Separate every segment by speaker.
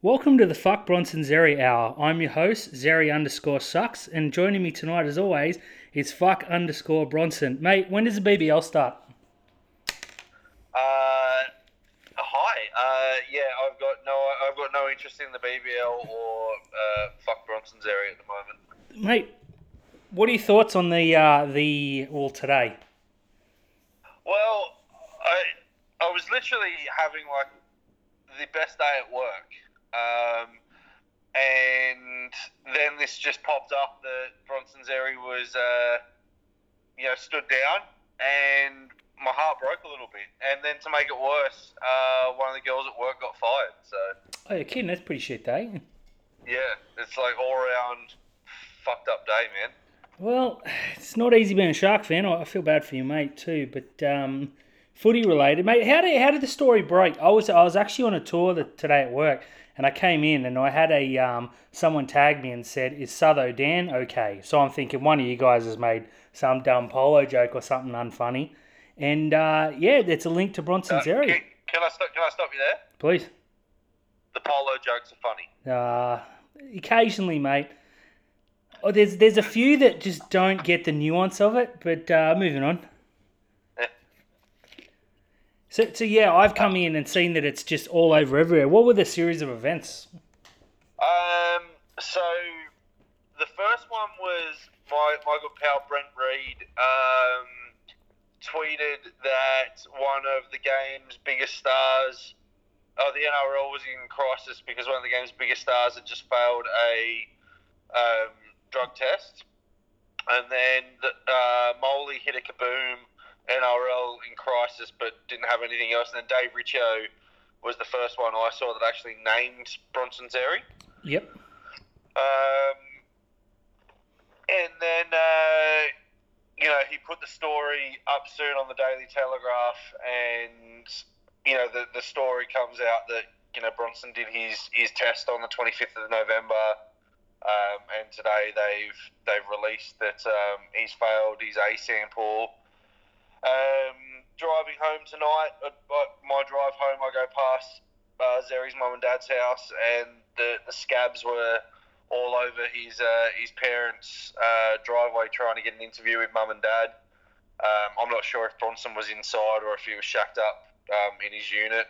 Speaker 1: Welcome to the Fuck Bronson Xerri Hour. I'm your host, Zeri underscore sucks, and joining me tonight, as always, is Fuck underscore Bronson. Mate, when does the BBL start?
Speaker 2: Uh, hi. Uh, yeah, I've got no, I've got no interest in the BBL or uh, fuck Bronson Xerri at the moment.
Speaker 1: Mate, what are your thoughts on the uh, the well today?
Speaker 2: Well, I, I was literally having like the best day at work, um, and then this just popped up that Bronson Xerri was, uh, you know, stood down, and my heart broke a little bit. And then to make it worse, uh, one of the girls at work got fired. So
Speaker 1: Oh, you're kidding? That's pretty shit day.
Speaker 2: yeah, it's like all around fucked up day, man.
Speaker 1: Well, it's not easy being a Shark fan. I feel bad for you, mate, too. But um, footy related, mate. How did how did the story break? I was I was actually on a tour today at work, and I came in and I had a um, someone tagged me and said, "Is Southo Dan okay?" So I'm thinking one of you guys has made some dumb polo joke or something unfunny, and uh, yeah, it's a link to Bronson's
Speaker 2: Uh,
Speaker 1: area.
Speaker 2: can, can I stop? Can I stop you there?
Speaker 1: Please.
Speaker 2: The polo jokes are funny.
Speaker 1: Uh, occasionally, mate. Oh, there's there's a few that just don't get the nuance of it, but uh, moving on. So, so yeah, I've come in and seen that it's just all over everywhere. What were the series of events?
Speaker 2: Um, so the first one was my my good pal Brent Read um, tweeted that one of the game's biggest stars, oh, the NRL was in crisis because one of the game's biggest stars had just failed a um, drug test, and then the, uh, hit a kaboom. NRL in crisis, but didn't have anything else. And then Dave Riccio was the first one I saw that actually named Bronson Xerri.
Speaker 1: Yep.
Speaker 2: Um, and then, uh, you know, he put the story up soon on the Daily Telegraph, and, you know, the, the story comes out that, you know, Bronson did his, his test on the 25th of November. Um, and today they've they've released that um, he's failed his A sample. Um, driving home tonight, uh, my drive home, I go past uh, Xerri's mum and dad's house, and the, the scabs were all over his uh, his parents' uh, driveway trying to get an interview with mum and dad. Um, I'm not sure if Bronson was inside or if he was shacked up um, in his unit.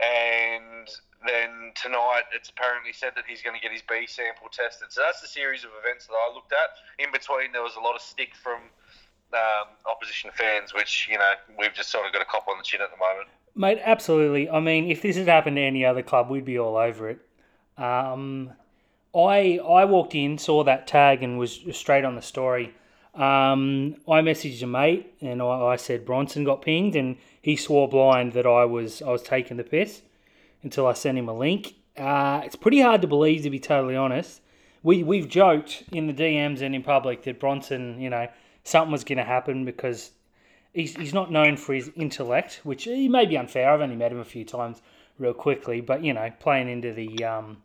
Speaker 2: And then tonight, it's apparently said that he's going to get his B sample tested. So that's the series of events that I looked at. In between, there was a lot of stick from um, opposition fans, which you know we've just sort of got a cop on the chin at the moment.
Speaker 1: Mate, absolutely. I mean, if this had happened to any other club, we'd be all over it. Um, I I walked in, saw that tag, and was straight on the story. Um, I messaged a mate, and I, I said Bronson got pinged, and he swore blind that I was I was taking the piss until I sent him a link. Uh, it's pretty hard to believe, to be totally honest. We we've joked in the DMs and in public that Bronson, you know, something was going to happen because he's, he's not known for his intellect, which he may be unfair. I've only met him a few times real quickly, but you know, playing into the um,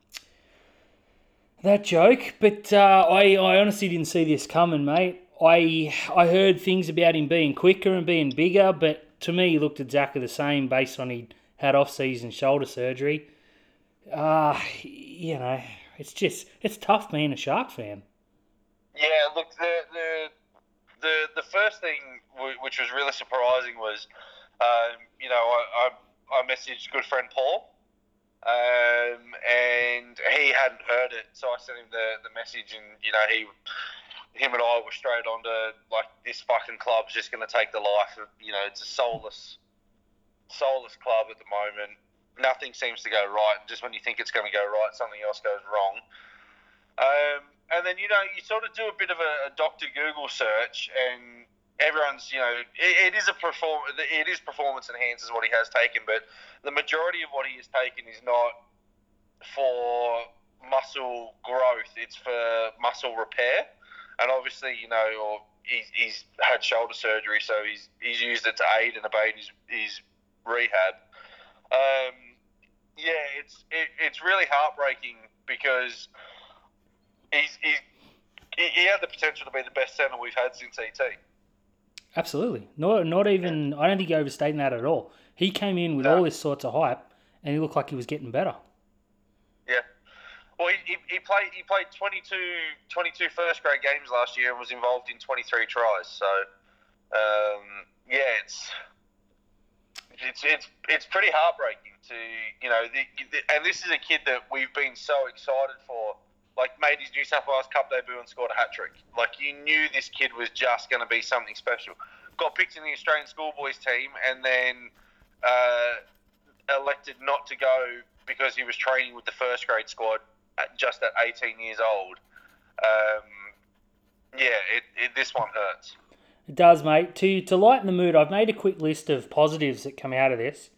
Speaker 1: that joke. But uh, I I honestly didn't see this coming, mate. I I heard things about him being quicker and being bigger, but to me, he looked exactly the same based on he had off season shoulder surgery. Uh, you know, it's just it's tough being a Shark fan.
Speaker 2: Yeah, look, the the the, the first thing w- which was really surprising was, um, you know, I, I I messaged good friend Paul, um, and he hadn't heard it, so I sent him the, the message, and you know, he him and I were straight on to like this fucking club's just going to take the life of you know, it's a soulless soulless club at the moment. Nothing seems to go right. Just when you think it's going to go right, something else goes wrong. Um, and then you know you sort of do a bit of a, a Doctor Google search, and everyone's you know it, it is a perform it is performance enhancers what he has taken, but the majority of what he has taken is not for muscle growth; it's for muscle repair. And obviously, you know, or he's, he's had shoulder surgery, so he's he's used it to aid and abate his, his rehab. Um, yeah, it's it, it's really heartbreaking because he's, he's he, he had the potential to be the best centre we've had since ET.
Speaker 1: Absolutely. Not not even. I don't think you're overstating that at all. He came in with
Speaker 2: No.
Speaker 1: all this sorts of hype, and he looked like he was getting better.
Speaker 2: Yeah, Well, he, he, he played he played 22, 22 first grade games last year and was involved in 23 tries. So, um, yeah, it's it's it's it's pretty heartbreaking to you know, the, the, and this is a kid that we've been so excited for. Like made his New South Wales Cup debut and scored a hat trick. Like you knew this kid was just going to be something special. Got picked in the Australian schoolboys team and then uh, elected not to go because he was training with the first grade squad at, just at 18 years old. Um, yeah, it, it, this one hurts.
Speaker 1: It does, mate. To to lighten the mood, I've made a quick list of positives that come out of this.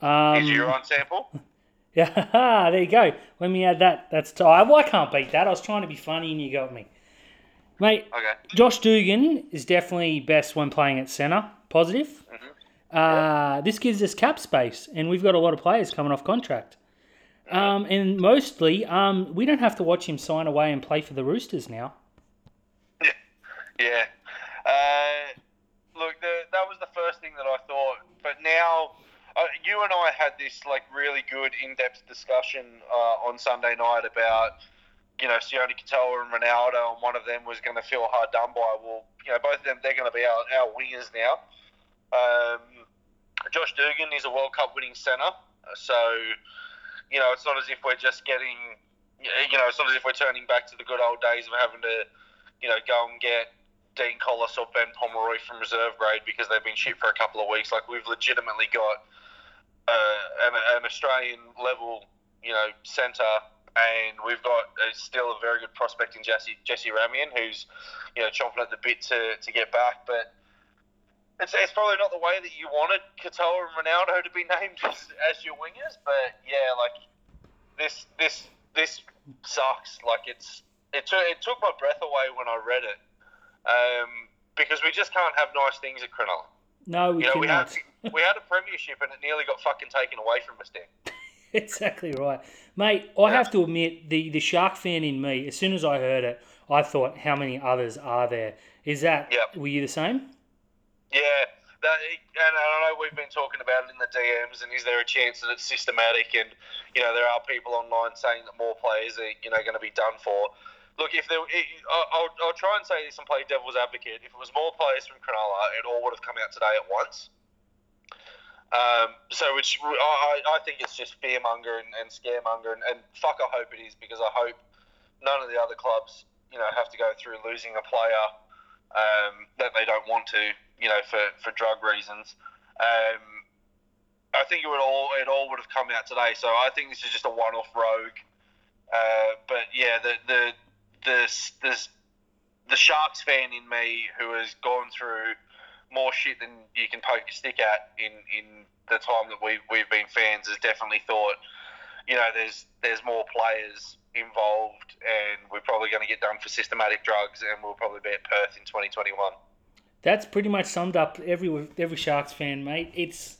Speaker 1: Um,
Speaker 2: Is your on sample?
Speaker 1: Yeah, there you go. Let me add that. That's t- I, well, I can't beat that. I was trying to be funny and you got me, mate.
Speaker 2: Okay.
Speaker 1: Josh Dugan is definitely best when playing at centre. Positive.
Speaker 2: Mm-hmm.
Speaker 1: Uh, this gives us cap space, and we've got a lot of players coming off contract. Um, and mostly, um, we don't have to watch him sign away and play for the Roosters now.
Speaker 2: Yeah. Uh, look, the, that was the first thing that I thought. But now, uh, you and I had this like really good in-depth discussion uh, on Sunday night about, you know, Sione Katoa and Ronaldo, and one of them was going to feel hard done by. Well, you know, both of them, they're going to be our, our wingers now. Um, Josh Dugan is a World Cup winning centre, so, you know, it's not as if we're just getting, you know, it's not as if we're turning back to the good old days of having to, you know, go and get Dean Collis or Ben Pomeroy from reserve grade because they've been shit for a couple of weeks. Like we've legitimately got uh, an, an Australian level, you know, centre, and we've got still a very good prospect in Jesse Jesse Ramien, who's you know chomping at the bit to, to get back, but. It's, it's probably not the way that you wanted Katoa and Ronaldo to be named as, as your wingers, but yeah, like this this this sucks. Like it's it took it took my breath away when I read it um, because we just can't have nice things at Cronulla.
Speaker 1: No, we
Speaker 2: You know, we had we had a premiership and it nearly got fucking taken away from us. Dan.
Speaker 1: exactly right, mate. I
Speaker 2: Yeah.
Speaker 1: have to admit, the the shark fan in me, as soon as I heard it, I thought, how many others are there? Is that?
Speaker 2: Yep.
Speaker 1: Were you the same?
Speaker 2: Yeah, that, and I know we've been talking about it in the DMs, and is there a chance that it's systematic? And you know, there are people online saying that more players are you know going to be done for. Look, if there, it, I'll, I'll try and say this and play devil's advocate. If it was more players from Cronulla, it all would have come out today at once. Um, so, which I, I I think it's just fearmonger and, and scaremonger, and, and fuck, I hope it is because I hope none of the other clubs, you know, have to go through losing a player um, that they don't want to, you know, for, for drug reasons. Um, I think it would all it all would have come out today. So I think this is just a one-off rogue. Uh, but yeah, the the the the the Sharks fan in me who has gone through more shit than you can poke a stick at in, in the time that we've we've been fans has definitely thought, you know, there's there's more players involved, and we're probably going to get done for systematic drugs, and we'll probably be at Perth in 2021.
Speaker 1: That's pretty much summed up every every Sharks fan, mate. It's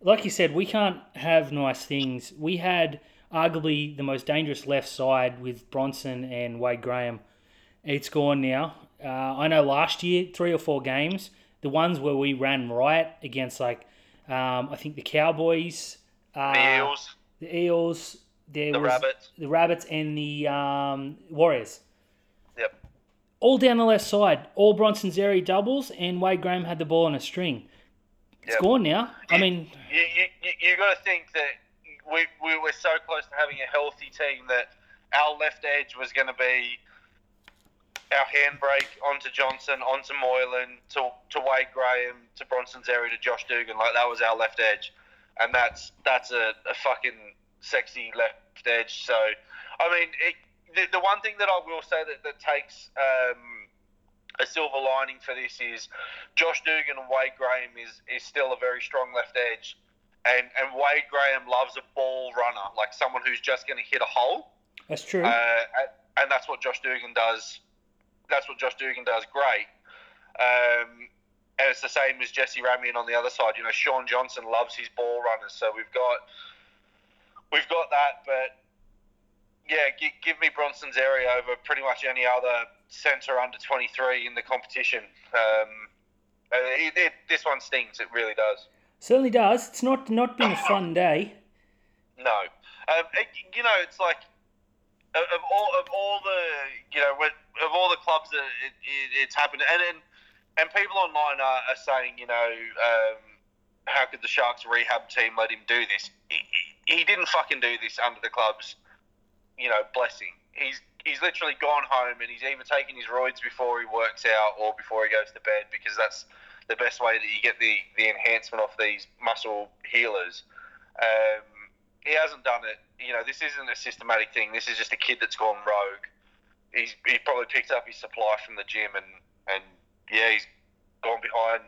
Speaker 1: like you said, we can't have nice things. We had arguably the most dangerous left side with Bronson and Wade Graham. It's gone now. Uh, I know last year, three or four games, the ones where we ran riot against like um, I think the Cowboys, uh,
Speaker 2: The Eels,
Speaker 1: the Eels, there
Speaker 2: the
Speaker 1: was
Speaker 2: Rabbits.
Speaker 1: the Rabbits, and the um, Warriors
Speaker 2: Yep.
Speaker 1: all down the left side. All Bronson's Xerri doubles, and Wade Graham had the ball on a string. It's
Speaker 2: Yep.
Speaker 1: gone now. I mean,
Speaker 2: you, you, you, you got to think that we, we were so close to having a healthy team that our left edge was going to be our handbrake onto Johnson, onto Moylan, to, to Wade Graham, to Bronson Xerri, to Josh Dugan. Like that was our left edge, and that's that's a, a fucking sexy left edge. So, I mean, it, the, the one thing that I will say that, that takes um, a silver lining for this is Josh Dugan and Wade Graham is, is still a very strong left edge. And, and Wade Graham loves a ball runner, like someone who's just going to hit a hole.
Speaker 1: that's true.
Speaker 2: Uh, and- and that's what Josh Dugan does. That's what Josh Dugan does great. Um, and it's the same as Jesse Ramien on the other side. You know, Shaun Johnson loves his ball runners, so we've got we've got that. But yeah, give, give me Bronson Xerri over pretty much any other centre under twenty three in the competition. Um, it, it, this one stings. It really does.
Speaker 1: Certainly does. It's not not been a fun day.
Speaker 2: No. Um, it, you know, it's like of, all of all the you know of all the clubs that it, it, it's happened, and and, and people online are, are saying you know. Um, how could the Sharks rehab team let him do this? He, he didn't fucking do this under the club's, you know, blessing. He's he's literally gone home and he's either taking his roids before he works out or before he goes to bed because that's the best way that you get the, the enhancement off these muscle healers. Um, he hasn't done it. You know, this isn't a systematic thing. This is just a kid that's gone rogue. He's he probably picked up his supply from the gym and and yeah, he's gone behind.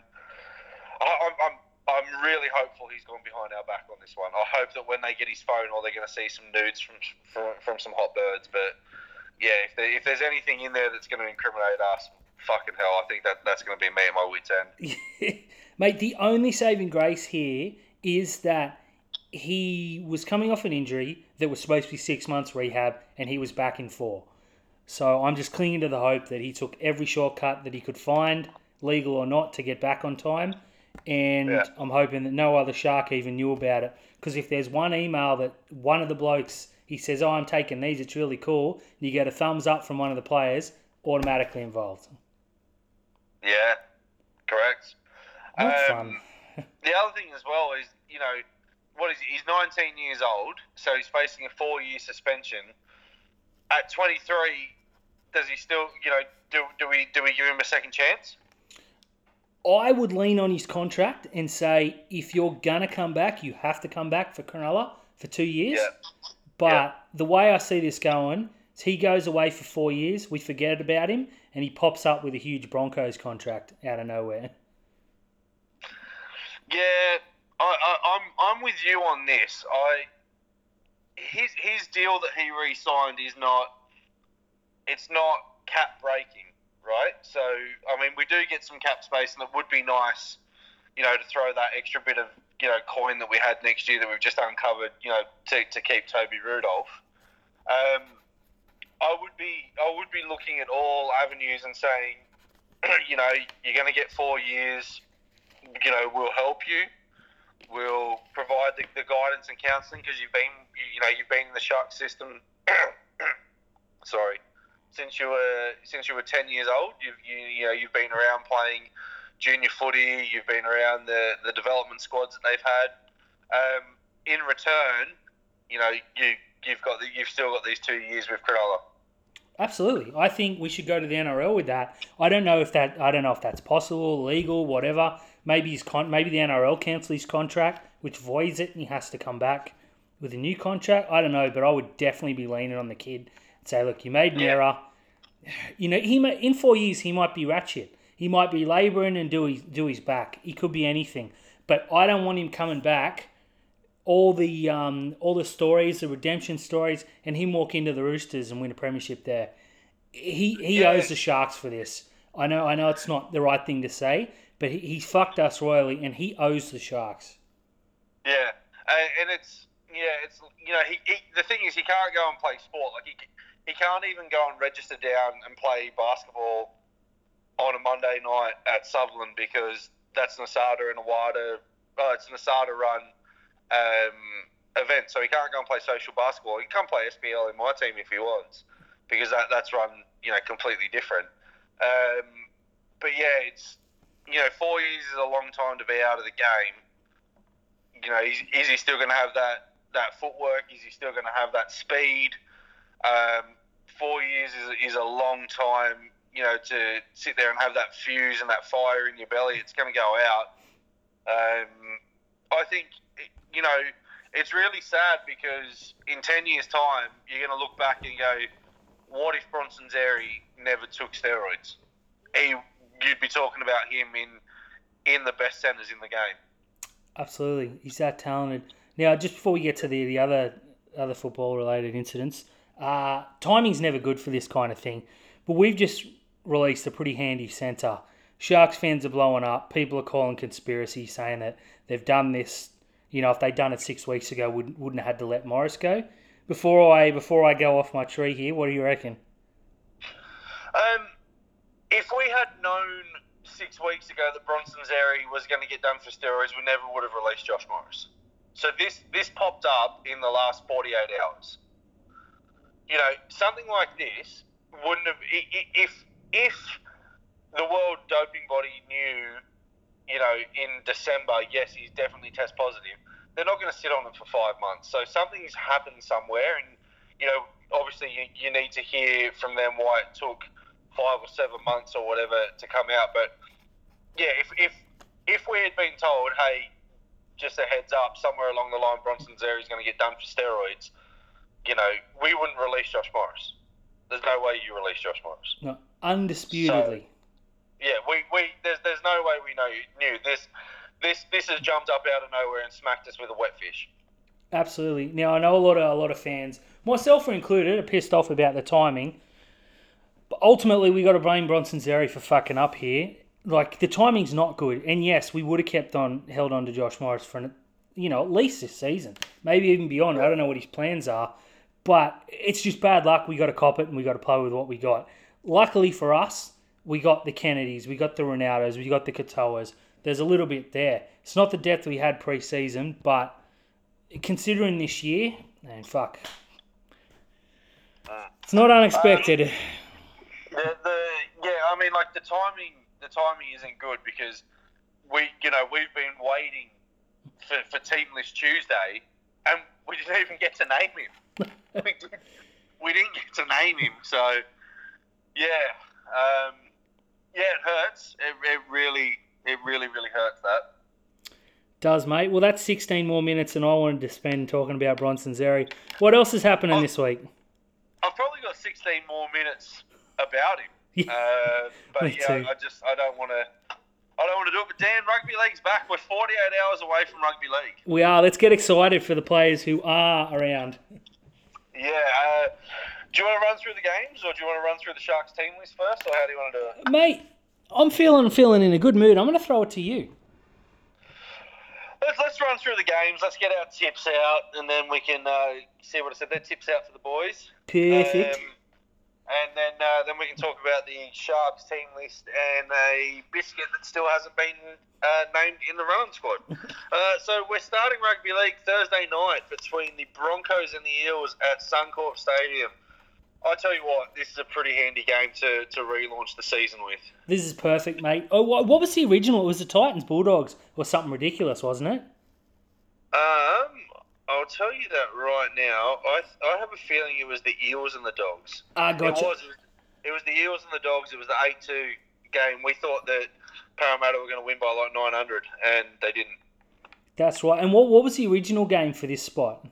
Speaker 2: I, I'm, I'm I'm really hopeful he's gone behind our back on this one. I hope that when they get his phone, all they're going to see some nudes from from, from some hot birds. But yeah, if, there, if there's anything in there that's going to incriminate us, fucking hell, I think that that's going to be me at my wits end.
Speaker 1: Mate, the only saving grace here is that he was coming off an injury that was supposed to be six months rehab, and he was back in four. So I'm just clinging to the hope that he took every shortcut that he could find, legal or not, to get back on time and yeah. I'm hoping that no other shark even knew about it. Because if there's one email that one of the blokes he says, "Oh, I'm taking these. It's really cool," and you get a thumbs up from one of the players, automatically involved.
Speaker 2: Yeah, correct.
Speaker 1: Um, fun.
Speaker 2: the other thing as well is, you know, what is he? He's 19 years old, so he's facing a four-year suspension. At 23, does he still, you know, do, do we do we give him a second chance?
Speaker 1: I would lean on his contract and say if you're gonna come back, you have to come back for Cronulla for two years. Yeah. But yeah. the way I see this going, is he goes away for four years, we forget about him, and he pops up with a huge Broncos contract out of nowhere.
Speaker 2: Yeah, I, I, I'm I'm with you on this. I his his deal that he re-signed is not it's not cap breaking right? So, I mean, we do get some cap space, and it would be nice, you know, to throw that extra bit of, you know, coin that we had next year that we've just uncovered, you know, to, to keep Toby Rudolph. Um, I would be, I would be looking at all avenues and saying, you know, you're going to get four years. You know, we'll help you. We'll provide the, the guidance and counselling because you've been, you know, you've been in the shark system. sorry since you were since you were ten years old. You've you, you know you've been around playing junior footy. You've been around the, the development squads that they've had. Um, in return, you know you you've got the, you've still got these two years with Cronulla.
Speaker 1: Absolutely, I think we should go to the NRL with that. I don't know if that I don't know if that's possible, legal, whatever. Maybe his con- maybe the NRL cancel his contract, which voids it, and he has to come back with a new contract. I don't know, but I would definitely be leaning on the kid and say, look, you made an yeah. error. You know, he may, in four years he might be ratchet. He might be labouring and do his do his back. He could be anything. But I don't want him coming back. All the um, all the stories, the redemption stories, and him walk into the Roosters and win a premiership there. He he yeah. owes the Sharks for this. I know I know it's not the right thing to say, but he, he fucked us royally, and he owes the Sharks.
Speaker 2: Yeah, uh, and it's yeah, it's you know he, he the thing is he can't go and play sport like he he can't even go and register down and play basketball on a Monday night at Sutherland because that's Nasada and a wider, oh, it's Nasada run um, event. So he can't go and play social basketball. He can play SPL in my team if he wants because that, that's run, you know, completely different. Um, but yeah, it's, you know, four years is a long time to be out of the game. You know, is, is he still going to have that, that footwork? Is he still going to have that speed? Um, four years is, is a long time, you know, to sit there and have that fuse and that fire in your belly. It's going to go out. Um, I think, you know, it's really sad because in 10 years' time, you're going to look back and go, what if Bronson Xerri never took steroids? He, you'd be talking about him in in the best centres in the game.
Speaker 1: Absolutely, he's that talented. Now, just before we get to the the other other football related incidents, uh, timing's never good for this kind of thing, but we've just released a pretty handy centre. Sharks fans are blowing up. People are calling conspiracy, saying that they've done this. You know, if they'd done it six weeks ago, wouldn't wouldn't have had to let Morris go. Before I before I go off my tree here, what do you reckon?
Speaker 2: Um, if we had known six weeks ago that Bronson Xerri was going to get done for steroids, we never would have released Josh Morris. So this this popped up in the last 48 hours you know, something like this wouldn't have if if the World Doping Body knew, you know, in December, yes, he's definitely test positive. They're not going to sit on him for five months. So something's happened somewhere, and you know, obviously, you, you need to hear from them why it took five or seven months or whatever to come out. But yeah, if if if we had been told, hey, just a heads up, somewhere along the line, Bronson Xerri's going to get done for steroids, you know, we wouldn't release Josh Morris. There's no way you release Josh Morris.
Speaker 1: No, undisputedly.
Speaker 2: Yeah, we, we there's there's no way we know knew this. This this has jumped up out of nowhere and smacked us with a wet fish.
Speaker 1: Absolutely. Now I know a lot of a lot of fans, myself included, are pissed off about the timing. But ultimately, we got to blame Bronson Xerri for fucking up here. Like the timing's not good, and yes, we would have kept on held on to Josh Morris for an, you know at least this season, maybe even beyond. I don't know what his plans are, but it's just bad luck. We got to cop it, and we got to play with what we got. Luckily for us, we got the Kennedys, we got the Ronaldos, we got the Katoas. There's a little bit there. It's not the depth we had pre-season, but considering this year, and fuck, it's not unexpected.
Speaker 2: The, the yeah, I mean, like the timing, the timing isn't good because we, you know, we've been waiting for, for team list Tuesday, and we didn't even get to name him. we, did, we didn't get to name him, so yeah, um, yeah, it hurts. It, it really, it really, really hurts that.
Speaker 1: Does mate? Well, that's 16 more minutes than I wanted to spend talking about Bronson Xerri. What else is happening this week?
Speaker 2: I've probably got 16 more minutes about him.
Speaker 1: Yeah.
Speaker 2: Uh, but
Speaker 1: Me
Speaker 2: yeah,
Speaker 1: too.
Speaker 2: I just I don't want to. I don't want to do it. But Dan, rugby league's back. We're 48 hours away from rugby league.
Speaker 1: We are. Let's get excited for the players who are around.
Speaker 2: Yeah. Uh, do you want to run through the games, or do you want to run through the Sharks team list first, or how do you want to do it?
Speaker 1: Mate, I'm feeling feeling in a good mood. I'm going to throw it to you.
Speaker 2: Let's, let's run through the games. Let's get our tips out, and then we can uh, see what I said. They're tips out for the boys.
Speaker 1: Perfect.
Speaker 2: Um, and then uh, then we can talk about the Sharks team list and a biscuit that still hasn't been uh, named in the running squad. uh, so we're starting rugby league Thursday night between the Broncos and the Eels at Suncorp Stadium. I tell you what, this is a pretty handy game to, to relaunch the season with.
Speaker 1: This is perfect, mate. Oh, what, what was the original? It was the Titans Bulldogs or something ridiculous, wasn't it?
Speaker 2: Um, I'll tell you that right now. I I have a feeling it was the Eels and the Dogs.
Speaker 1: Ah,
Speaker 2: It
Speaker 1: gotcha.
Speaker 2: was. It was the Eels and the Dogs. It was the eight-two game. We thought that Parramatta were going to win by like nine hundred, and they didn't.
Speaker 1: That's right. And what what was the original game for this spot?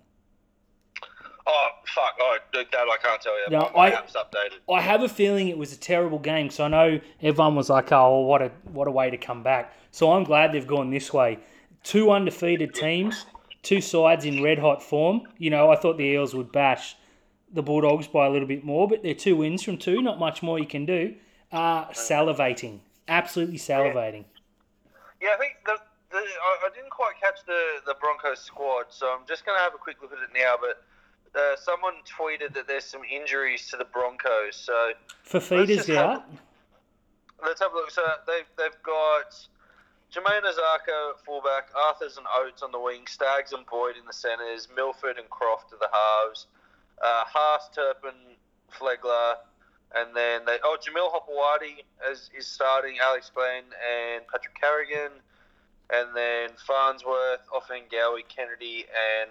Speaker 2: Oh fuck! Oh, that I can't tell you.
Speaker 1: No,
Speaker 2: my,
Speaker 1: I-
Speaker 2: app's updated.
Speaker 1: I have a feeling it was a terrible game. So I know everyone was like, "Oh, what a what a way to come back." So I'm glad they've gone this way. Two undefeated teams, two sides in red hot form. You know, I thought the Eels would bash the Bulldogs by a little bit more, but they're two wins from two. Not much more you can do. Uh, salivating, absolutely salivating.
Speaker 2: Yeah, I think the, the I, I didn't quite catch the the Broncos squad, so I'm just going to have a quick look at it now. But uh, someone tweeted that there's some injuries to the Broncos, so
Speaker 1: For feeders
Speaker 2: just have- Let's have a look. So they've, they've got Jamayne Isaako at fullback, Arthars and Oates on the wing, Staggs and Boyd in the centres, Milford and Croft are the halves, uh, Haas, Turpin, Flegler, and then they oh Jamil Hopoate is, is starting, Alex Glenn and Patrick Carrigan, and then Farnsworth, Ofahengaue, Kennedy, and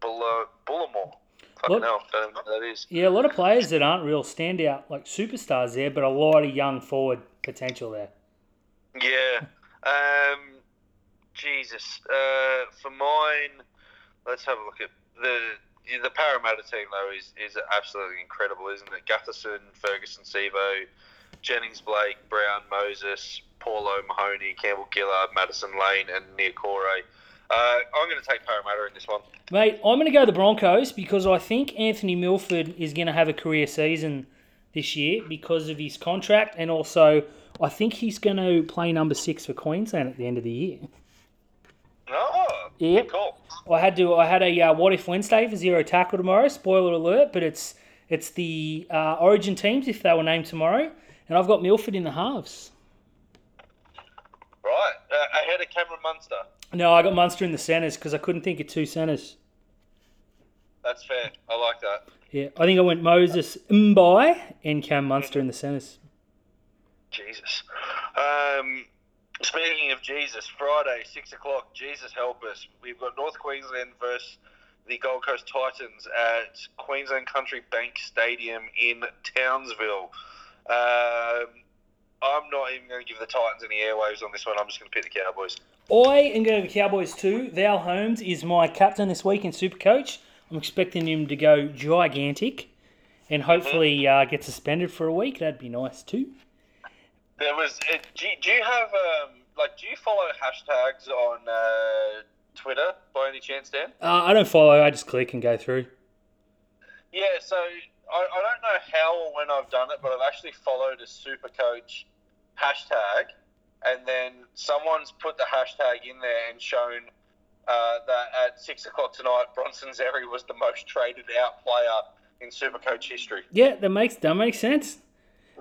Speaker 2: Bullemor. Fucking hell, don't know what that is.
Speaker 1: Yeah, a lot of players that aren't real standout like superstars there, but a lot of young forward potential there.
Speaker 2: Yeah. Um, Jesus. Uh, for mine, let's have a look at the the Parramatta team though is is absolutely incredible, isn't it? Gutherson, Ferguson, Sivo, Jennings, Blake, Brown, Moses, Paulo, Mahoney, Campbell, Gillard, Matterson, Lane, and Niukore. Uh, I'm going to take Parramatta in this one.
Speaker 1: Mate, I'm going to go the Broncos because I think Anthony Milford is going to have a career season this year because of his contract, and also I think he's going to play number six for Queensland at the end of the year.
Speaker 2: Oh,
Speaker 1: Yep.
Speaker 2: cool.
Speaker 1: I had to. I had a uh, what if Wednesday for zero tackle tomorrow. Spoiler alert, but it's it's the uh, Origin teams if they were named tomorrow, and I've got Milford in the halves.
Speaker 2: Right. Uh, ahead of Cameron Munster.
Speaker 1: No, I got Munster in the centres because I couldn't think of two centres.
Speaker 2: That's fair. I like that.
Speaker 1: Yeah, I think I went Moses Mbye and Cam Munster in the centres.
Speaker 2: Jesus. Um, speaking of Jesus, Friday, 6 o'clock, Jesus help us. We've got North Queensland versus the Gold Coast Titans at Queensland Country Bank Stadium in Townsville. Um, I'm not even going to give the Titans any airwaves on this one. I'm just going to pick the Cowboys.
Speaker 1: I am going to go Cowboys too. Val Holmes is my captain this week in Supercoach. I'm expecting him to go gigantic and hopefully uh, get suspended for a week. That'd be nice too.
Speaker 2: There was. Uh, do, you- do you have um, like? Do you follow hashtags on uh, Twitter by any chance, Dan?
Speaker 1: Uh, I don't follow. I just click and go through.
Speaker 2: Yeah. So I, I don't know how or when I've done it, but I've actually followed a super coach hashtag, and then someone's put the hashtag in there and shown uh, that at six o'clock tonight, Bronson Xerri was the most traded out player in Supercoach history.
Speaker 1: Yeah, that makes that makes sense,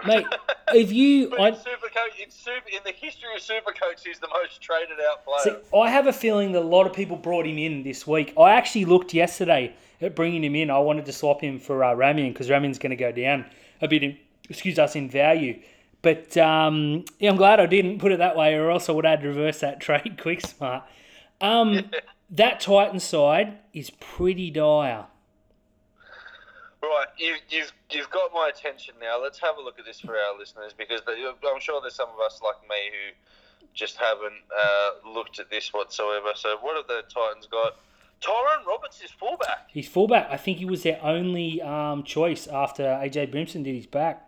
Speaker 1: mate. if you,
Speaker 2: But
Speaker 1: I,
Speaker 2: in super coach, in, super, in the history of super coach, he's the most traded out
Speaker 1: See,
Speaker 2: player.
Speaker 1: I have a feeling that a lot of people brought him in this week. I actually looked yesterday at bringing him in. I wanted to swap him for uh, Ramien because Ramien's going to go down a bit, in, excuse us, in value. But um, yeah, I'm glad I didn't put it that way, or else I would have had to reverse that trade quick smart. Um, that Titan side is pretty dire.
Speaker 2: Right, you, you've you've got my attention now. Let's have a look at this for our listeners because they, I'm sure there's some of us like me who just haven't uh, looked at this whatsoever. So what have the Titans got? Tyrone Roberts is fullback.
Speaker 1: He's fullback. I think he was their only um, choice after AJ Brimson did his back.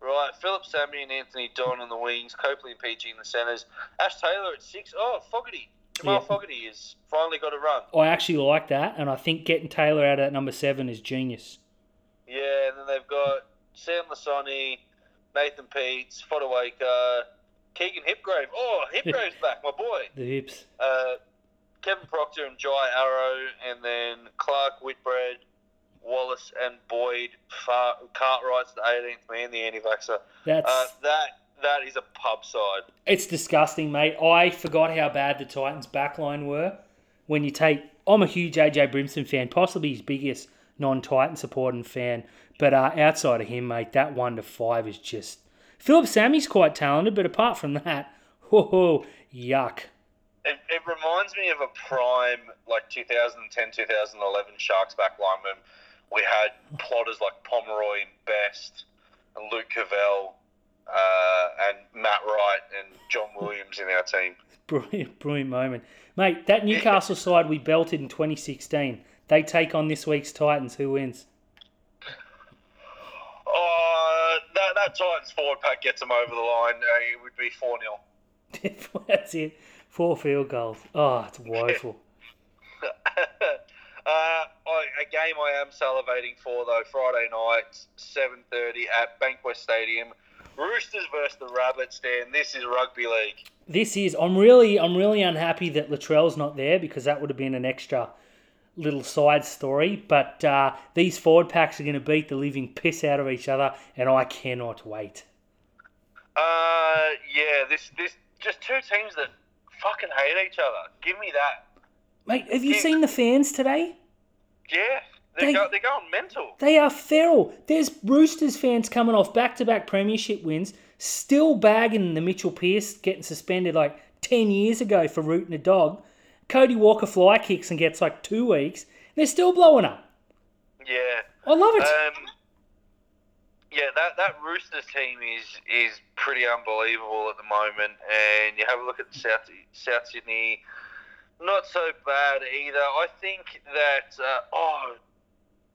Speaker 2: Right, Phillip Sami and Anthony Don on the wings, Copley and PG in the centres, Ash Taylor at six. Oh, Fogarty. Jamal
Speaker 1: Yeah.
Speaker 2: Fogarty has finally got a run.
Speaker 1: I actually like that, and I think getting Taylor out at number seven is genius.
Speaker 2: Yeah, and then they've got Sam Lisone, Nathan Peets, Fotuaika, Keegan Hipgrave. Oh, Hipgrave's back, my boy.
Speaker 1: The hips.
Speaker 2: Uh, Kevin Proctor and Jai Arrow, and then Clark Whitbread, Wallace and Boyd. Far- Cartwright's the 18th man, the anti-vaxxer.
Speaker 1: That's
Speaker 2: Uh, that that is a pub side.
Speaker 1: it's disgusting, mate. I forgot how bad the Titans' backline were. When you take, I'm a huge AJ Brimson fan, possibly his biggest non-Titan supporting fan. But uh, outside of him, mate, that one to five is just. Phillip Sami's quite talented, but apart from that, oh, yuck.
Speaker 2: It, it reminds me of a prime like 2010, 2011 Sharks backline when we had plotters like Pomeroy and Best and Luke Covell uh, and Matt Wright and John Williams in our team.
Speaker 1: Brilliant, brilliant moment. Mate, that Newcastle side we belted in 2016. They take on this week's Titans. Who wins?
Speaker 2: Oh, that, that Titans forward pack gets them over the line. Uh, it would be 4 0.
Speaker 1: That's it. Four field goals. Oh, it's woeful.
Speaker 2: uh, I, a game I am salivating for though. Friday night, seven thirty at Bankwest Stadium. Roosters versus the Rabbits. Dan, this is rugby league.
Speaker 1: This is. I'm really, I'm really unhappy that Latrell's not there because that would have been an extra little side story. But uh, these forward packs are going to beat the living piss out of each other, and I cannot wait.
Speaker 2: Uh, yeah, this this just two teams that fucking hate each other. Give me that.
Speaker 1: Mate, have you
Speaker 2: Yeah.
Speaker 1: seen the fans today?
Speaker 2: Yeah, they're,
Speaker 1: They-
Speaker 2: go, they're going mental.
Speaker 1: They are feral. There's Roosters fans coming off back to back premiership wins, still bagging the Mitchell Pearce getting suspended like 10 years ago for rooting a dog. Cody Walker fly kicks and gets like two weeks. They're still blowing up.
Speaker 2: Yeah.
Speaker 1: I love it.
Speaker 2: Um, yeah, that, that Roosters team is is pretty unbelievable at the moment, and you have a look at South South Sydney, not so bad either. I think that uh, oh,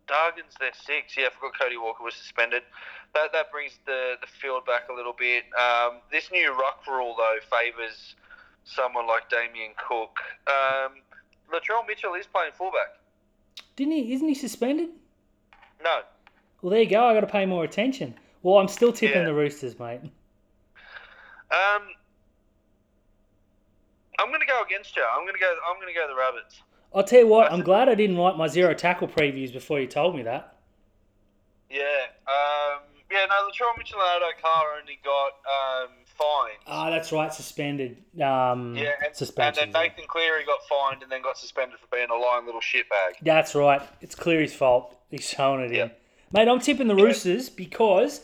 Speaker 2: Dargan's their six. Yeah, I forgot Cody Walker was suspended. That that brings the the field back a little bit. Um, this new ruck rule though favours someone like Damien Cook. Um, Latrell Mitchell is playing fullback.
Speaker 1: Didn't he? Isn't he suspended?
Speaker 2: No,
Speaker 1: Well, there you go. I got to pay more attention. Well, I'm still tipping
Speaker 2: Yeah.
Speaker 1: the Roosters, mate.
Speaker 2: Um, I'm going to go against you. I'm going to go. I'm going to go the Rabbits.
Speaker 1: I'll tell you what. I'm glad I didn't write my zero tackle previews before you told me that.
Speaker 2: Yeah. Um, yeah. No, Latrell Mitchell and Ado Carr only got um, fined.
Speaker 1: Ah, that's right, suspended. Um,
Speaker 2: yeah, and, and then Nathan Cleary got fined and then got suspended for being a lying little shitbag.
Speaker 1: That's right. It's Cleary's fault. He's showing it in. Mate, I'm tipping the Roosters because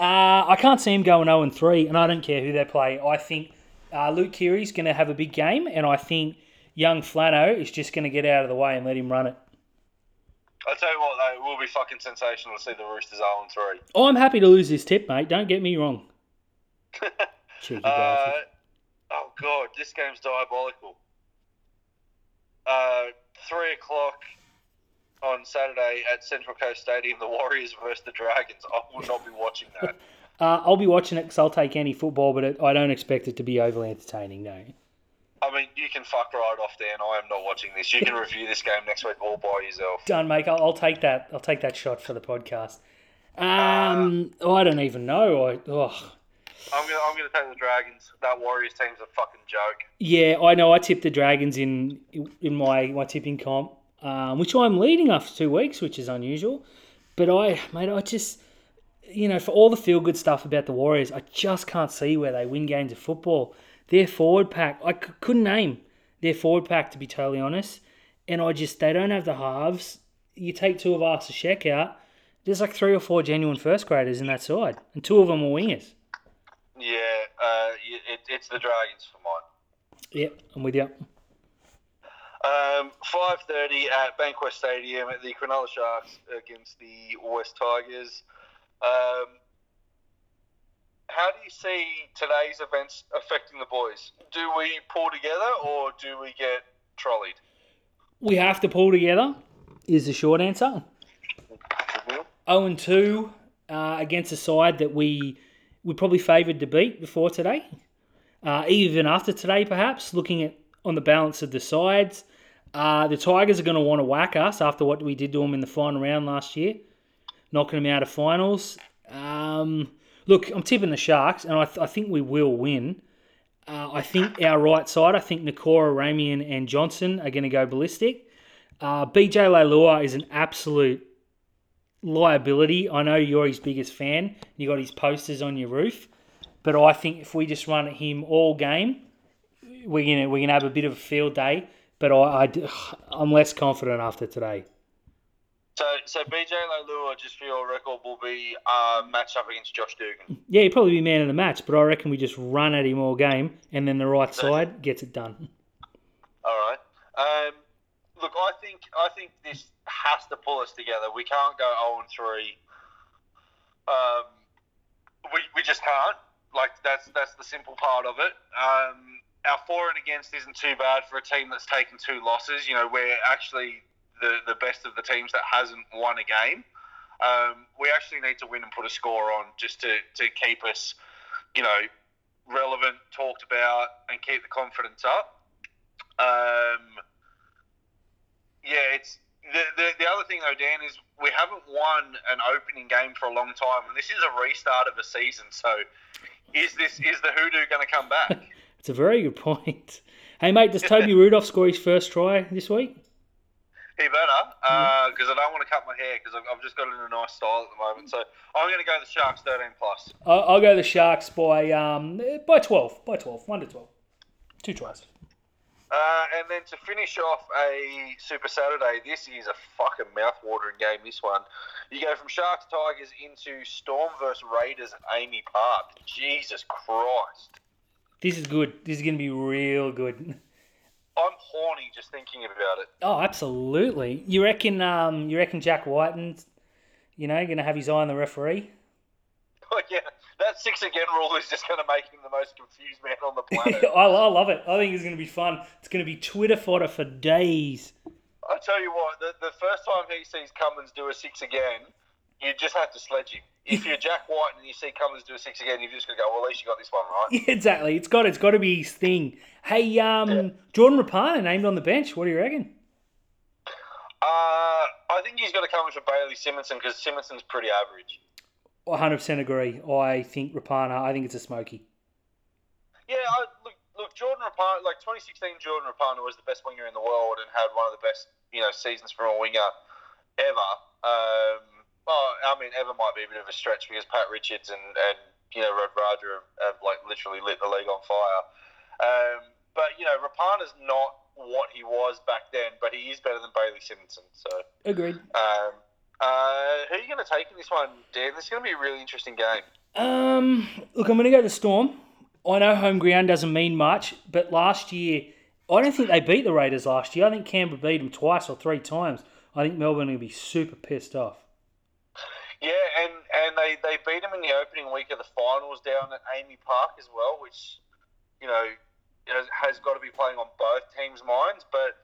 Speaker 1: uh, I can't see him going 0 and 3, and I don't care who they play. I think uh, Luke Keary's going to have a big game, and I think young Flano is just going to get out of the way and let him run it.
Speaker 2: I'll tell you what, though, it will be fucking sensational to see the Roosters 0 and 3.
Speaker 1: I'm happy to lose this tip, mate. Don't get me wrong.
Speaker 2: Uh, oh god, this game's diabolical. Uh, three o'clock on Saturday at Central Coast Stadium, the Warriors versus the Dragons. I will not be watching that.
Speaker 1: Uh, I'll be watching it because I'll take any football, but it, I don't expect it to be overly entertaining, no.
Speaker 2: I mean, you can fuck right off, Dan. I am not watching this. You can review this game next week all by yourself.
Speaker 1: Done, mate. I'll, I'll take that. I'll take that shot for the podcast. Um, oh, I don't even know. I, oh.
Speaker 2: I'm gonna, I'm gonna take the Dragons. That Warriors team's a fucking joke.
Speaker 1: Yeah, I know. I tipped the Dragons in in my, my tipping comp, um, which I'm leading after two weeks, which is unusual. But I, mate, I just, you know, for all the feel good stuff about the Warriors, I just can't see where they win games of football. Their forward pack, I c- couldn't name their forward pack to be totally honest, and I just they don't have the halves. You take two of us a check out. There's like three or four genuine first graders in that side, and two of them are wingers.
Speaker 2: Yeah, uh, it, it's the Dragons for mine.
Speaker 1: Yep, I'm with you.
Speaker 2: Um, 5.30 at Bankwest Stadium at the Cronulla Sharks against the West Tigers. Um, how do you see today's events affecting the boys? Do we pull together or do we get trolleyed?
Speaker 1: We have to pull together. Is the short answer. 0 and 2 uh, against a side that we we probably favoured to beat before today. Uh, even after today, perhaps, looking at on the balance of the sides. Uh, the Tigers are going to want to whack us after what we did to them in the final round last year, knocking them out of finals. Um, look, I'm tipping the Sharks, and I, th- I think we will win. Uh, I think our right side, I think Nakora, Ramien, and Johnson are going to go ballistic. Uh, BJ Leilua is an absolute liability. I know you're his biggest fan. You got his posters on your roof, but I think if we just run at him all game, we're gonna we're gonna have a bit of a field day. But I, I am less confident after today.
Speaker 2: So, BJ Leilua, just for your record, will be uh, matched up against Josh Dugan.
Speaker 1: Yeah, he'd probably be man of the match, but I reckon we just run at him all game, and then the right side gets it done.
Speaker 2: All right. Um, look, I think I think this has to pull us together. We can't go zero and three. Um, we, we just can't. Like that's that's the simple part of it. Um, our for and against isn't too bad for a team that's taken two losses. You know, we're actually the the best of the teams that hasn't won a game. Um, we actually need to win and put a score on just to, to keep us, you know, relevant, talked about, and keep the confidence up. Um, yeah, it's the, the the other thing though, Dan, is we haven't won an opening game for a long time, and this is a restart of a season. So, is this is the hoodoo going to come back?
Speaker 1: It's a very good point. Hey mate, does Toby Rudolph score his first try this week?
Speaker 2: He better, because I don't want to cut my hair because I've, I've just got it in a nice style at the moment. So I'm going to go the Sharks 13 plus.
Speaker 1: I'll, I'll go the Sharks by um by twelve, by twelve, one to twelve, two tries.
Speaker 2: Uh, and then to finish off a Super Saturday, this is a fucking mouth-watering game. This one, you go from Sharks Tigers into Storm versus Raiders at AAMI Park. Jesus Christ,
Speaker 1: This is good. This is going to be real good.
Speaker 2: I'm horny just thinking about it.
Speaker 1: Oh, absolutely. You reckon? Um, you reckon Jack Wighton, you know, going to have his eye on the referee?
Speaker 2: Oh yeah, that six again rule is just going to make him the most confused man on the planet.
Speaker 1: I, I love it. I think it's going to be fun. It's going to be Twitter fodder for days.
Speaker 2: I tell you what, the, the first time he sees Cummins do a six again, you just have to sledge him. If you're Jack White and you see Cummins do a six again, you're just going to go. Well, at least you got this one right.
Speaker 1: Yeah, exactly. It's got it's got to be his thing. Hey, um, Jordan Rapana named on the bench. What do you reckon?
Speaker 2: Uh, I think he's got to come in for Bailey Simonsson because Simonsson's pretty average.
Speaker 1: 100% agree. I think Rapana. I think it's a smoky.
Speaker 2: Yeah, I, look, look, Jordan Rapana, like 2016, Jordan Rapana was the best winger in the world and had one of the best, you know, seasons from a winger ever. Um, well, I mean, ever might be a bit of a stretch because Pat Richards and, and you know, Rod Raja have, have like literally lit the league on fire. Um, but you know, Rapana's not what he was back then, but he is better than Bailey Simonsson. So
Speaker 1: Agreed.
Speaker 2: um, uh, who are you going to take in this one, Dan? This is going to be a really interesting game.
Speaker 1: Um, look, I'm going to go to the Storm. I know home ground doesn't mean much, but last year, I don't think they beat the Raiders last year. I think Canberra beat them twice or three times. I think Melbourne will be super pissed off.
Speaker 2: Yeah, and, and they, they beat him in the opening week of the finals down at AAMI Park as well, which, you know, has, got to be playing on both teams' minds. But,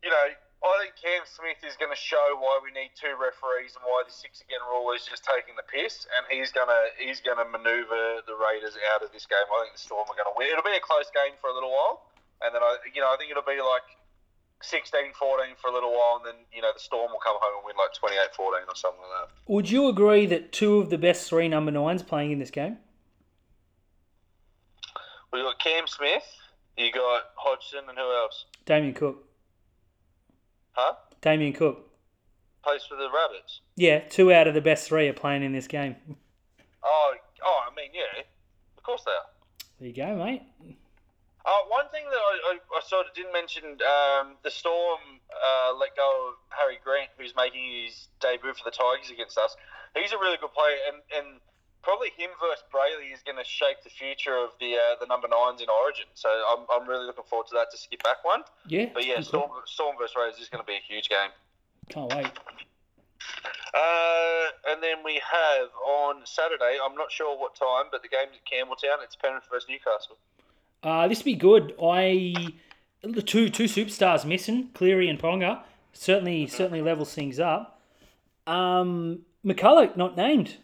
Speaker 2: you know, I think Cam Smith is going to show why we need two referees and why the six again rule is just taking the piss, and he's gonna he's gonna manoeuvre the Raiders out of this game. I think the Storm are going to win. It'll be a close game for a little while, and then I you know I think it'll be like 16-14 for a little while, and then you know the Storm will come home and win like 28-14 or something like that.
Speaker 1: Would you agree that two of the best three number nines playing in this game?
Speaker 2: We got Cam Smith, you got Hodgson, and who else?
Speaker 1: Damien Cook.
Speaker 2: Huh?
Speaker 1: Damien Cook.
Speaker 2: Plays for the Rabbits.
Speaker 1: Yeah, two out of the best three are playing in this game.
Speaker 2: Oh, oh, I mean, yeah, of course they are.
Speaker 1: There you go, mate.
Speaker 2: Uh, one thing that I, I, I sort of didn't mention, um, the Storm uh, let go of Harry Grant, who's making his debut for the Tigers against us. He's a really good player, and, and probably him versus Brayley is going to shape the future of the uh, the number nines in Origin. So I'm, I'm really looking forward to that to skip back one.
Speaker 1: Yeah.
Speaker 2: But yeah. Storm, Storm versus Raiders is going to be a huge game.
Speaker 1: Can't wait.
Speaker 2: Uh, and then we have on Saturday, I'm not sure what time, but the game's at Campbelltown. It's Penrith versus Newcastle.
Speaker 1: Uh, this would be good. I the two two superstars missing, Cleary and Ponga. Certainly certainly levels things up. Um, McCullough not named.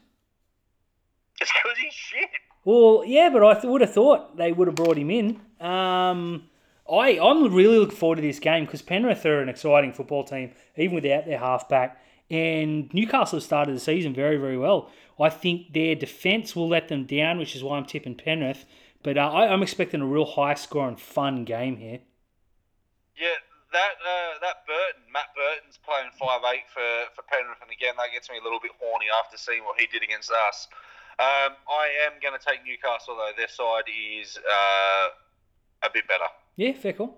Speaker 2: It's because he's shit.
Speaker 1: Well, yeah, but I th- would have thought they would have brought him in. Um, I I'm really looking forward to this game because Penrith are an exciting football team, even without their halfback. And Newcastle started the season very very well. I think their defence will let them down, which is why I'm tipping Penrith. But uh, I, I'm expecting a real high score and fun game here.
Speaker 2: Yeah, that uh, that Burton, Matt Burton's playing five eight for, for Penrith, and again that gets me a little bit horny after seeing what he did against us. Um, I am going to take Newcastle though. Their side is uh, a bit better.
Speaker 1: Yeah, fair call.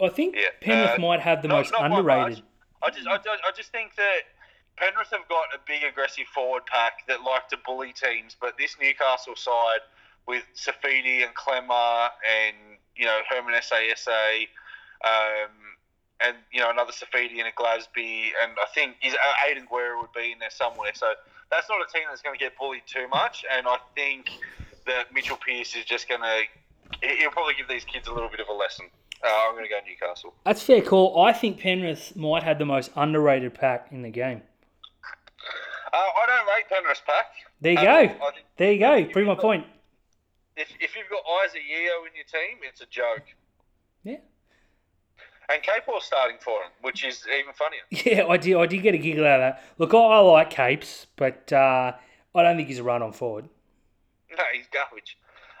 Speaker 1: I think
Speaker 2: Yeah,
Speaker 1: Penrith
Speaker 2: uh,
Speaker 1: might have the
Speaker 2: not-
Speaker 1: most
Speaker 2: not
Speaker 1: underrated.
Speaker 2: I just, I, just- I just think that Penrith have got a big aggressive forward pack that like to bully teams, but this Newcastle side with Saifiti and Klemmer and you know Herman Sasa, um, and you know another Saifiti and a Glasby, and I think is uh, Aiden Guerra would be in there somewhere. So that's not a team that's going to get bullied too much, and I think that Mitchell Pearce is just going to. He'll probably give these kids a little bit of a lesson. Uh, I'm going to go Newcastle.
Speaker 1: That's fair call. I think Penrith might have the most underrated pack in the game.
Speaker 2: Uh, I don't rate Penrith's pack.
Speaker 1: There you
Speaker 2: at
Speaker 1: go. There you go. Prove my point.
Speaker 2: If, if you've got Isaac Yeo in your team, it's a joke.
Speaker 1: Yeah.
Speaker 2: And Capewell's starting for him, which is even funnier.
Speaker 1: Yeah, I did. I did get a giggle out of that. Look, I, I like Capes, but uh, I don't think he's a run on forward.
Speaker 2: No, he's garbage.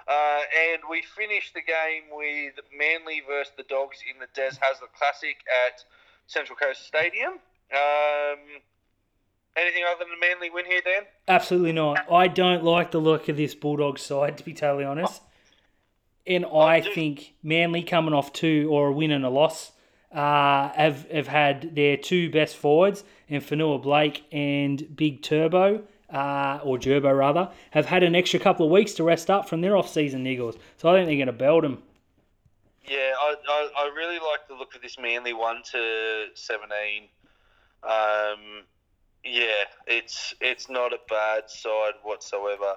Speaker 2: Uh, and we finished the game with Manly versus the Dogs in the Des Hasler Classic at Central Coast Stadium. Um, anything other than a Manly win here, Dan?
Speaker 1: Absolutely not. I don't like the look of this Bulldog side, to be totally honest. And I
Speaker 2: do-
Speaker 1: think Manly coming off two or a win and a loss uh, have have had their two best forwards, and Fonua-Blake and Big Turbo, uh, or Gerbo rather, have had an extra couple of weeks to rest up from their off-season niggles. So I think they're going to belt them.
Speaker 2: Yeah, I, I, I really like the look of this Manly 1 to 17. Um, yeah, it's it's not a bad side whatsoever.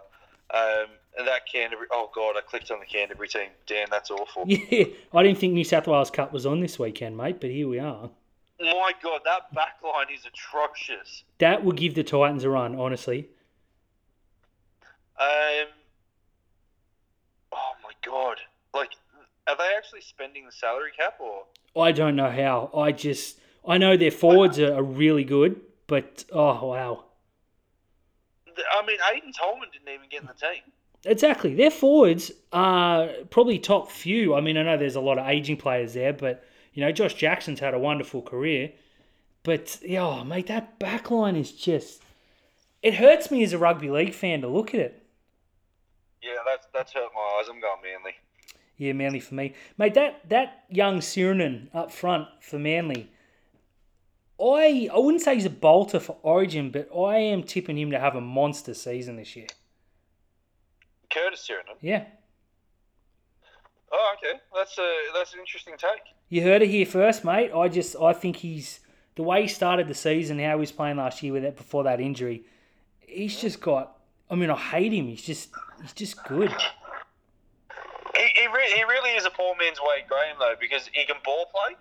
Speaker 2: Um, and that Canterbury, oh God, I clicked on the Canterbury team. Dan, that's awful.
Speaker 1: Yeah, I didn't think New South Wales Cup was on this weekend, mate, but here we are.
Speaker 2: My God, that back line is atrocious.
Speaker 1: That would give the Titans a run, honestly.
Speaker 2: Um, oh my God, like, are they actually spending the salary cap or?
Speaker 1: I don't know how. I just I know their forwards are, are really good, but oh wow.
Speaker 2: I mean, Aiden Tolman didn't even get in the team.
Speaker 1: Exactly. Their forwards are probably top few. I mean, I know there's a lot of aging players there, but you know, Josh Jackson's had a wonderful career. But yeah, oh, mate, that back line is just it hurts me as a rugby league fan to look at it.
Speaker 2: Yeah, that's that's hurt my eyes. I'm going Manly.
Speaker 1: Yeah, Manly for me, mate. That that young Sironen up front for Manly. I I wouldn't say he's a bolter for Origin, but I am tipping him to have a monster season this year.
Speaker 2: Curtis Sironen.
Speaker 1: Yeah.
Speaker 2: Oh, okay. That's a that's an interesting take.
Speaker 1: You heard it here first, mate. I just I think he's the way he started the season, how he was playing last year with it before that injury. He's just got. I mean, I hate him. He's just he's just good.
Speaker 2: He, he, re- he really is a poor man's Wade Graham though because he can ball play.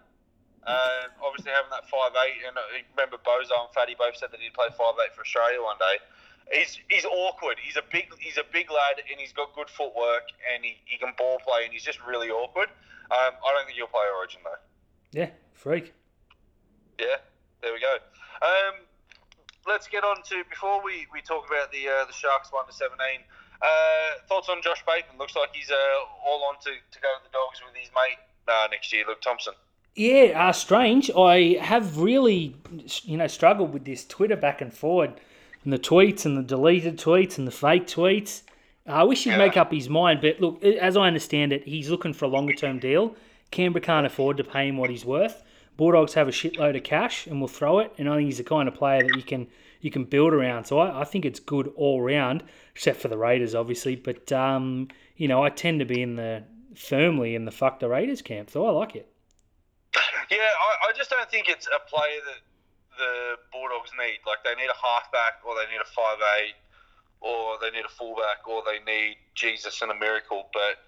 Speaker 2: Uh, obviously having that five eight, and remember Bozo and Fatty both said that he'd play five eight for Australia one day. He's he's awkward. He's a big he's a big lad, and he's got good footwork, and he, he can ball play, and he's just really awkward. Um, I don't think he'll play Origin though.
Speaker 1: Yeah, freak.
Speaker 2: Yeah, there we go. Um, let's get on to before we, we talk about the uh, the Sharks one to seventeen. Uh, thoughts on Josh Bateman? Looks like he's uh, all on to, to go to the Dogs with his mate uh, next year, Luke Thompson.
Speaker 1: Yeah, uh, strange. I have really, you know, struggled with this Twitter back and forward, and the tweets and the deleted tweets and the fake tweets. I wish he'd
Speaker 2: Yeah.
Speaker 1: make up his mind, but look, as I understand it, he's looking for a longer term deal. Canberra can't afford to pay him what he's worth. Bulldogs have a shitload of cash and will throw it, and I think he's the kind of player that you can you can build around. So I, I think it's good all round, except for the Raiders, obviously. But um, you know, I tend to be in the firmly in the fuck the Raiders camp, so I like it.
Speaker 2: Yeah, I, I just don't think it's a player that the Bulldogs need. Like they need a halfback, or they need a five eight, or they need a fullback, or they need Jesus and a miracle. But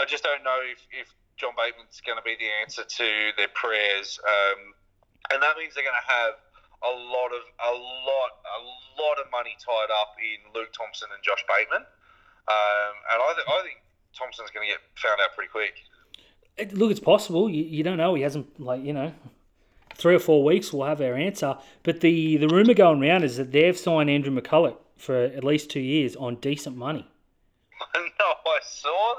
Speaker 2: I just don't know if, if John Bateman's going to be the answer to their prayers, um, and that means they're going to have a lot of a lot a lot of money tied up in Luke Thompson and Josh Bateman, um, and I, th- I think Thompson's going to get found out pretty quick.
Speaker 1: It- Look, it's possible. You, you don't know. He hasn't like you know, three or four weeks. We'll have our answer. But the the rumor going around is that they've signed Andrew McCullough for at least two years on decent money.
Speaker 2: no, I saw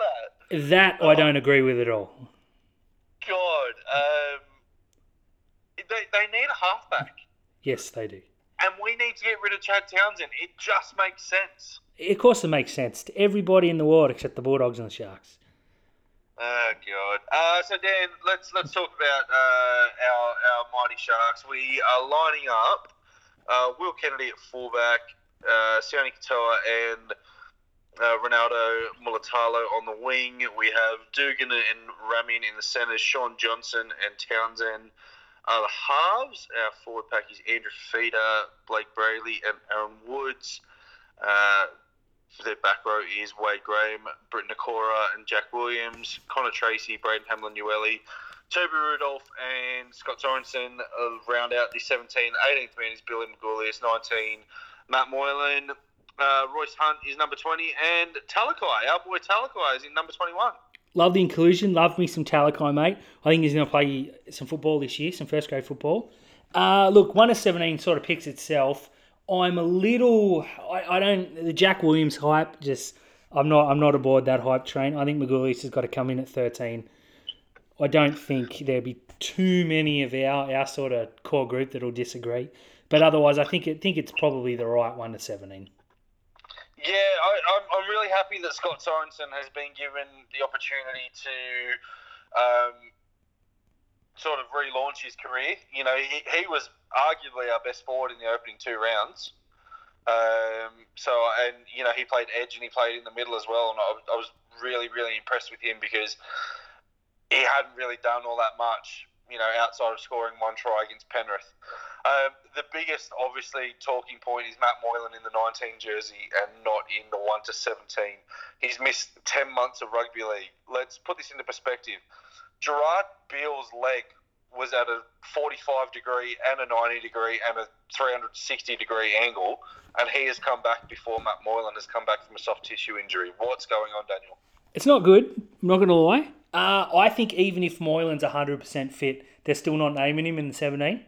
Speaker 2: that.
Speaker 1: That I don't agree with at all.
Speaker 2: God, um, they, they need a halfback,
Speaker 1: Yes, they do.
Speaker 2: and we need to get rid of Chad Townsend. It just makes sense.
Speaker 1: Of course, it makes sense to everybody in the world except the Bulldogs and the Sharks.
Speaker 2: Oh God. Uh, so Dan, let's let's talk about uh, our our mighty Sharks. We are lining up uh, Will Kennedy at fullback, uh, Sione Katoa and uh, Ronaldo Mulitalo on the wing. We have Dugan and Ramien in the centres. Shaun Johnson and Townsend are the halves. Our forward pack is Andrew Fifita, Blayke Brayley, and Aaron Woods. Their back row is Wade Graham, Britt Nikora, and Jack Williams, Connor Tracey, Braden Hamlin-Uele, Toby Rudolph, and Scott Sorensen round out the 17. 18th man is Billy Magoulias, 19. Matt Moylan, uh, Royce Hunt is number 20, and Talakai, our boy Talakai, is in number 21.
Speaker 1: Love the inclusion. Love me some Talakai, mate. I think he's going to play some football this year, some first grade football. Uh, look, one of seventeen sort of picks itself. I'm a little. I, I don't. The Jack Williams hype. Just. I'm not. I'm not aboard that hype train. I think Magoulias has got to come in at 13. I don't think there'll be too many of our, our sort of core group that'll disagree. But otherwise, I think it think it's probably the right one to 17.
Speaker 2: Yeah, I, I'm, I'm really happy that Scott Sorensen has been given the opportunity to um, sort of relaunch his career. You know, he, he was arguably our best forward in the opening two rounds. Um, so, and, you know, he played edge and he played in the middle as well. And I, I was really, really impressed with him because he hadn't really done all that much, you know, outside of scoring one try against Penrith. Um, the biggest, obviously, talking point is Matt Moylan in the 19 jersey and not in the 1 to 17. He's missed 10 months of rugby league. Let's put this into perspective. Gerard Beale's leg was at a 45 degree and a 90 degree and a 360 degree angle, and he has come back before Matt Moylan has come back from a soft tissue injury. What's going on, Daniel?
Speaker 1: It's not good. I'm not going to lie. Uh, I think even if Moylan's 100% fit, they're still not naming him in the 17.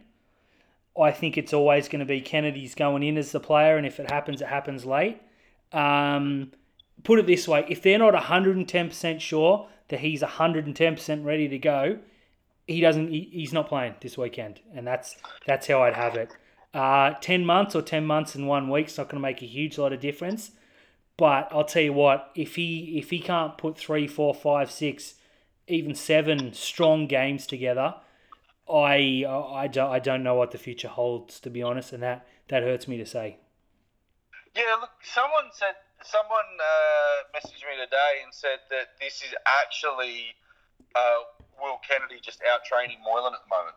Speaker 1: I think it's always going to be Kennedy's going in as the player, and if it happens, it happens late. Um, put it this way if they're not 110% sure that he's 110% ready to go, he doesn't. He, he's not playing this weekend, and that's that's how I'd have it. Uh, ten months or ten months and one week's not going to make a huge lot of difference. But I'll tell you what, if he if he can't put three, four, five, six, even seven strong games together, I I don't, I don't know what the future holds to be honest, and that that hurts me to say.
Speaker 2: Yeah, look, someone said someone uh, messaged me today and said that this is actually uh, Will Kennedy just out training Moylan at the moment.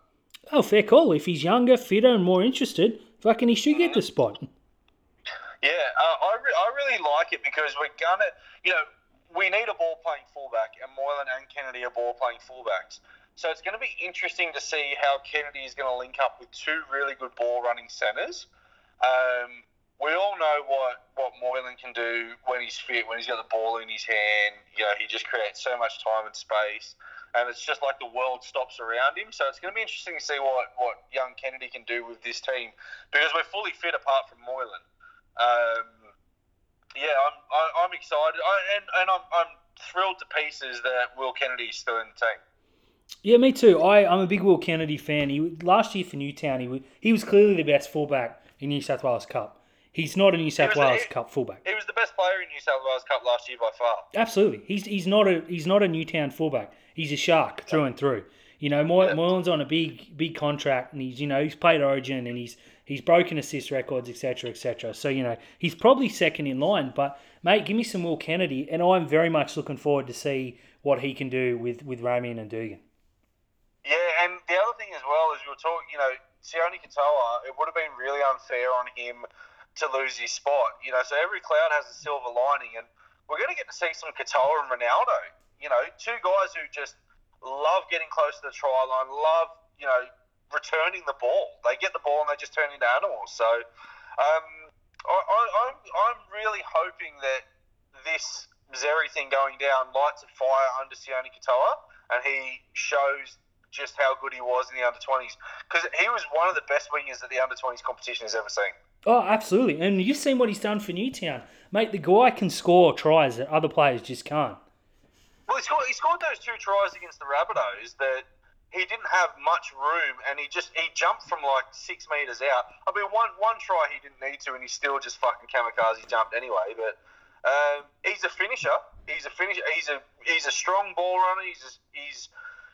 Speaker 1: Oh, fair call. If he's younger, fitter, and more interested, fucking he should get the spot.
Speaker 2: Yeah, uh, I, re- I really like it because we're gonna, you know, we need a ball playing fullback, and Moylan and Kennedy are ball playing fullbacks. So it's going to be interesting to see how Kennedy is going to link up with two really good ball running centres. Um, we all Moylan can do when he's fit, when he's got the ball in his hand. You know, he just creates so much time and space, and it's just like the world stops around him. So it's going to be interesting to see what, what young Kennedy can do with this team because we're fully fit apart from Moylan. Um, yeah, I'm, I, I'm excited, I, and, and I'm, I'm thrilled to pieces that Will Kennedy is still in the team.
Speaker 1: Yeah, me too. I, I'm a big Will Kennedy fan. He last year for Newtown, he he was clearly the best fullback in New South Wales Cup. He's not a New South Wales
Speaker 2: he-
Speaker 1: Cup fullback.
Speaker 2: He was the best player in New South Wales Cup last year by far.
Speaker 1: Absolutely, he's he's not a he's not a Newtown fullback. He's a shark through and through. You know, Moy,
Speaker 2: Yeah.
Speaker 1: Moylan's on a big big contract, and he's you know he's played Origin, and he's he's broken assist records, etc. etc. So you know he's probably second in line. But mate, give me some Will Kennedy, and I'm very much looking forward to see what he can do with with Ramien and Dugan.
Speaker 2: Yeah, and the other thing as well is we were talking, you know, Sione Katoa, it would have been really unfair on him to lose his spot. You know, so every cloud has a silver lining, and we're going to get to see some Katoa and Ronaldo. You know, two guys who just love getting close to the try line, love, you know, returning the ball. They get the ball and they just turn into animals. So um, I, I, I'm, I'm really hoping that this Xerri thing going down lights a fire under Sione Katoa and he shows just how good he was in the under 20s because he was one of the best wingers that the under 20s competition has ever seen.
Speaker 1: Oh, absolutely, and you've seen what he's done for Newtown, mate. The guy can score tries that other players just can't.
Speaker 2: Well, he scored, he scored those two tries against the Rabbitohs that he didn't have much room, and he just he jumped from like six meters out. I mean, one one try he didn't need to, and he still just fucking kamikaze jumped anyway. But um, he's a finisher. He's a finisher. He's a he's a strong ball runner. He's a, he's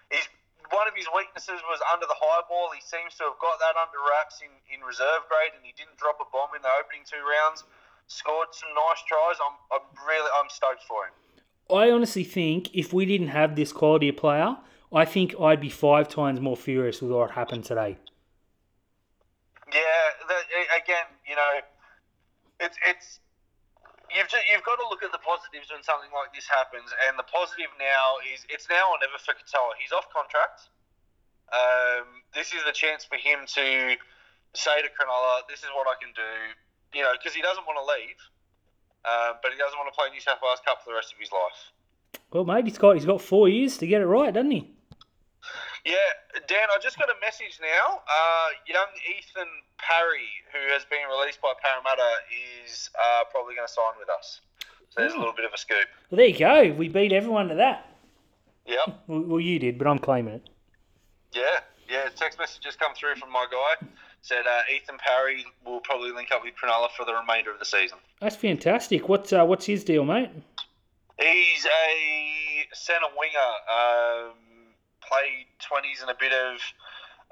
Speaker 2: he's one of his weaknesses was under the high ball. He seems to have got that under wraps in, in reserve grade, and he didn't drop a bomb in the opening two rounds. Scored some nice tries. I'm, I'm really I'm stoked for him.
Speaker 1: I honestly think if we didn't have this quality of player, I think I'd be five times more furious with what happened today.
Speaker 2: Yeah, that, again, you know, it's it's you've just, you've got to look at the positives when something like this happens, and the positive now is it's now or never for Katoa. He's off contract. Um, this is the chance for him to say to Cronulla, "This is what I can do," you know, because he doesn't want to leave, um, but he doesn't want to play New South Wales Cup for the rest of his life.
Speaker 1: Well, mate, he's got he's got four years to get it right, doesn't he?
Speaker 2: Yeah, Dan, I just got a message now. Uh, young Ethan Parry, who has been released by Parramatta, is uh, probably going to sign with us. So there's a little bit of a scoop.
Speaker 1: Well, there you go. We beat everyone to that.
Speaker 2: Yep.
Speaker 1: Well, well you did, but I'm claiming it.
Speaker 2: Yeah. Yeah. Text message just come through from my guy. Said uh, Ethan Parry will probably link up with Cronulla for the remainder of the season.
Speaker 1: That's fantastic. What's uh, what's his deal, mate?
Speaker 2: He's a centre winger. Um, played 20s and a bit of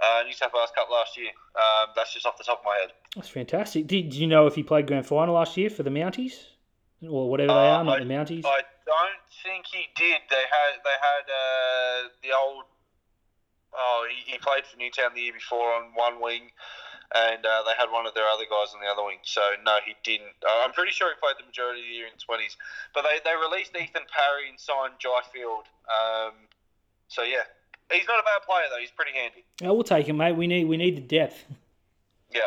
Speaker 2: uh, New South Wales Cup last year. Um, that's just off the top of my head.
Speaker 1: That's fantastic. Did, did you know if he played grand final last year for the Mounties or whatever they
Speaker 2: Uh,
Speaker 1: are, not
Speaker 2: I-
Speaker 1: the Mounties?
Speaker 2: I don't think he did. They had they had uh, the old. Oh, he, he played for Newtown the year before on one wing, and uh, they had one of their other guys on the other wing. So no, he didn't. Uh, I'm pretty sure he played the majority of the year in twenties. But they, they released Ethan Parry and signed Jai Field. Um, so yeah, he's not a bad player though. He's pretty handy.
Speaker 1: Oh, we'll take him, mate. We need we need the depth,
Speaker 2: Yep.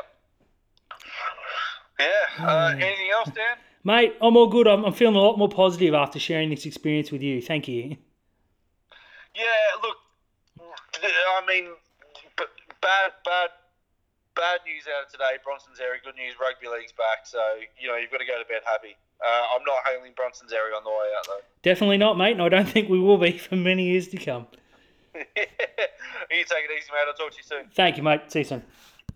Speaker 2: Yeah. Uh, anything else, Dan?
Speaker 1: mate. I'm all good. I'm, I'm feeling a lot more positive after sharing this experience with you. Thank you.
Speaker 2: Yeah, look, I mean, bad, bad, bad news out of today. Bronson Xerri, good news. Rugby league's back, so you know you've got to go to bed happy. Uh, I'm not hailing Bronson Xerri on the way out though.
Speaker 1: Definitely not, mate. And I don't think we will be for many years to come.
Speaker 2: you take it easy, mate. I'll talk to you soon.
Speaker 1: Thank you, mate. See you soon.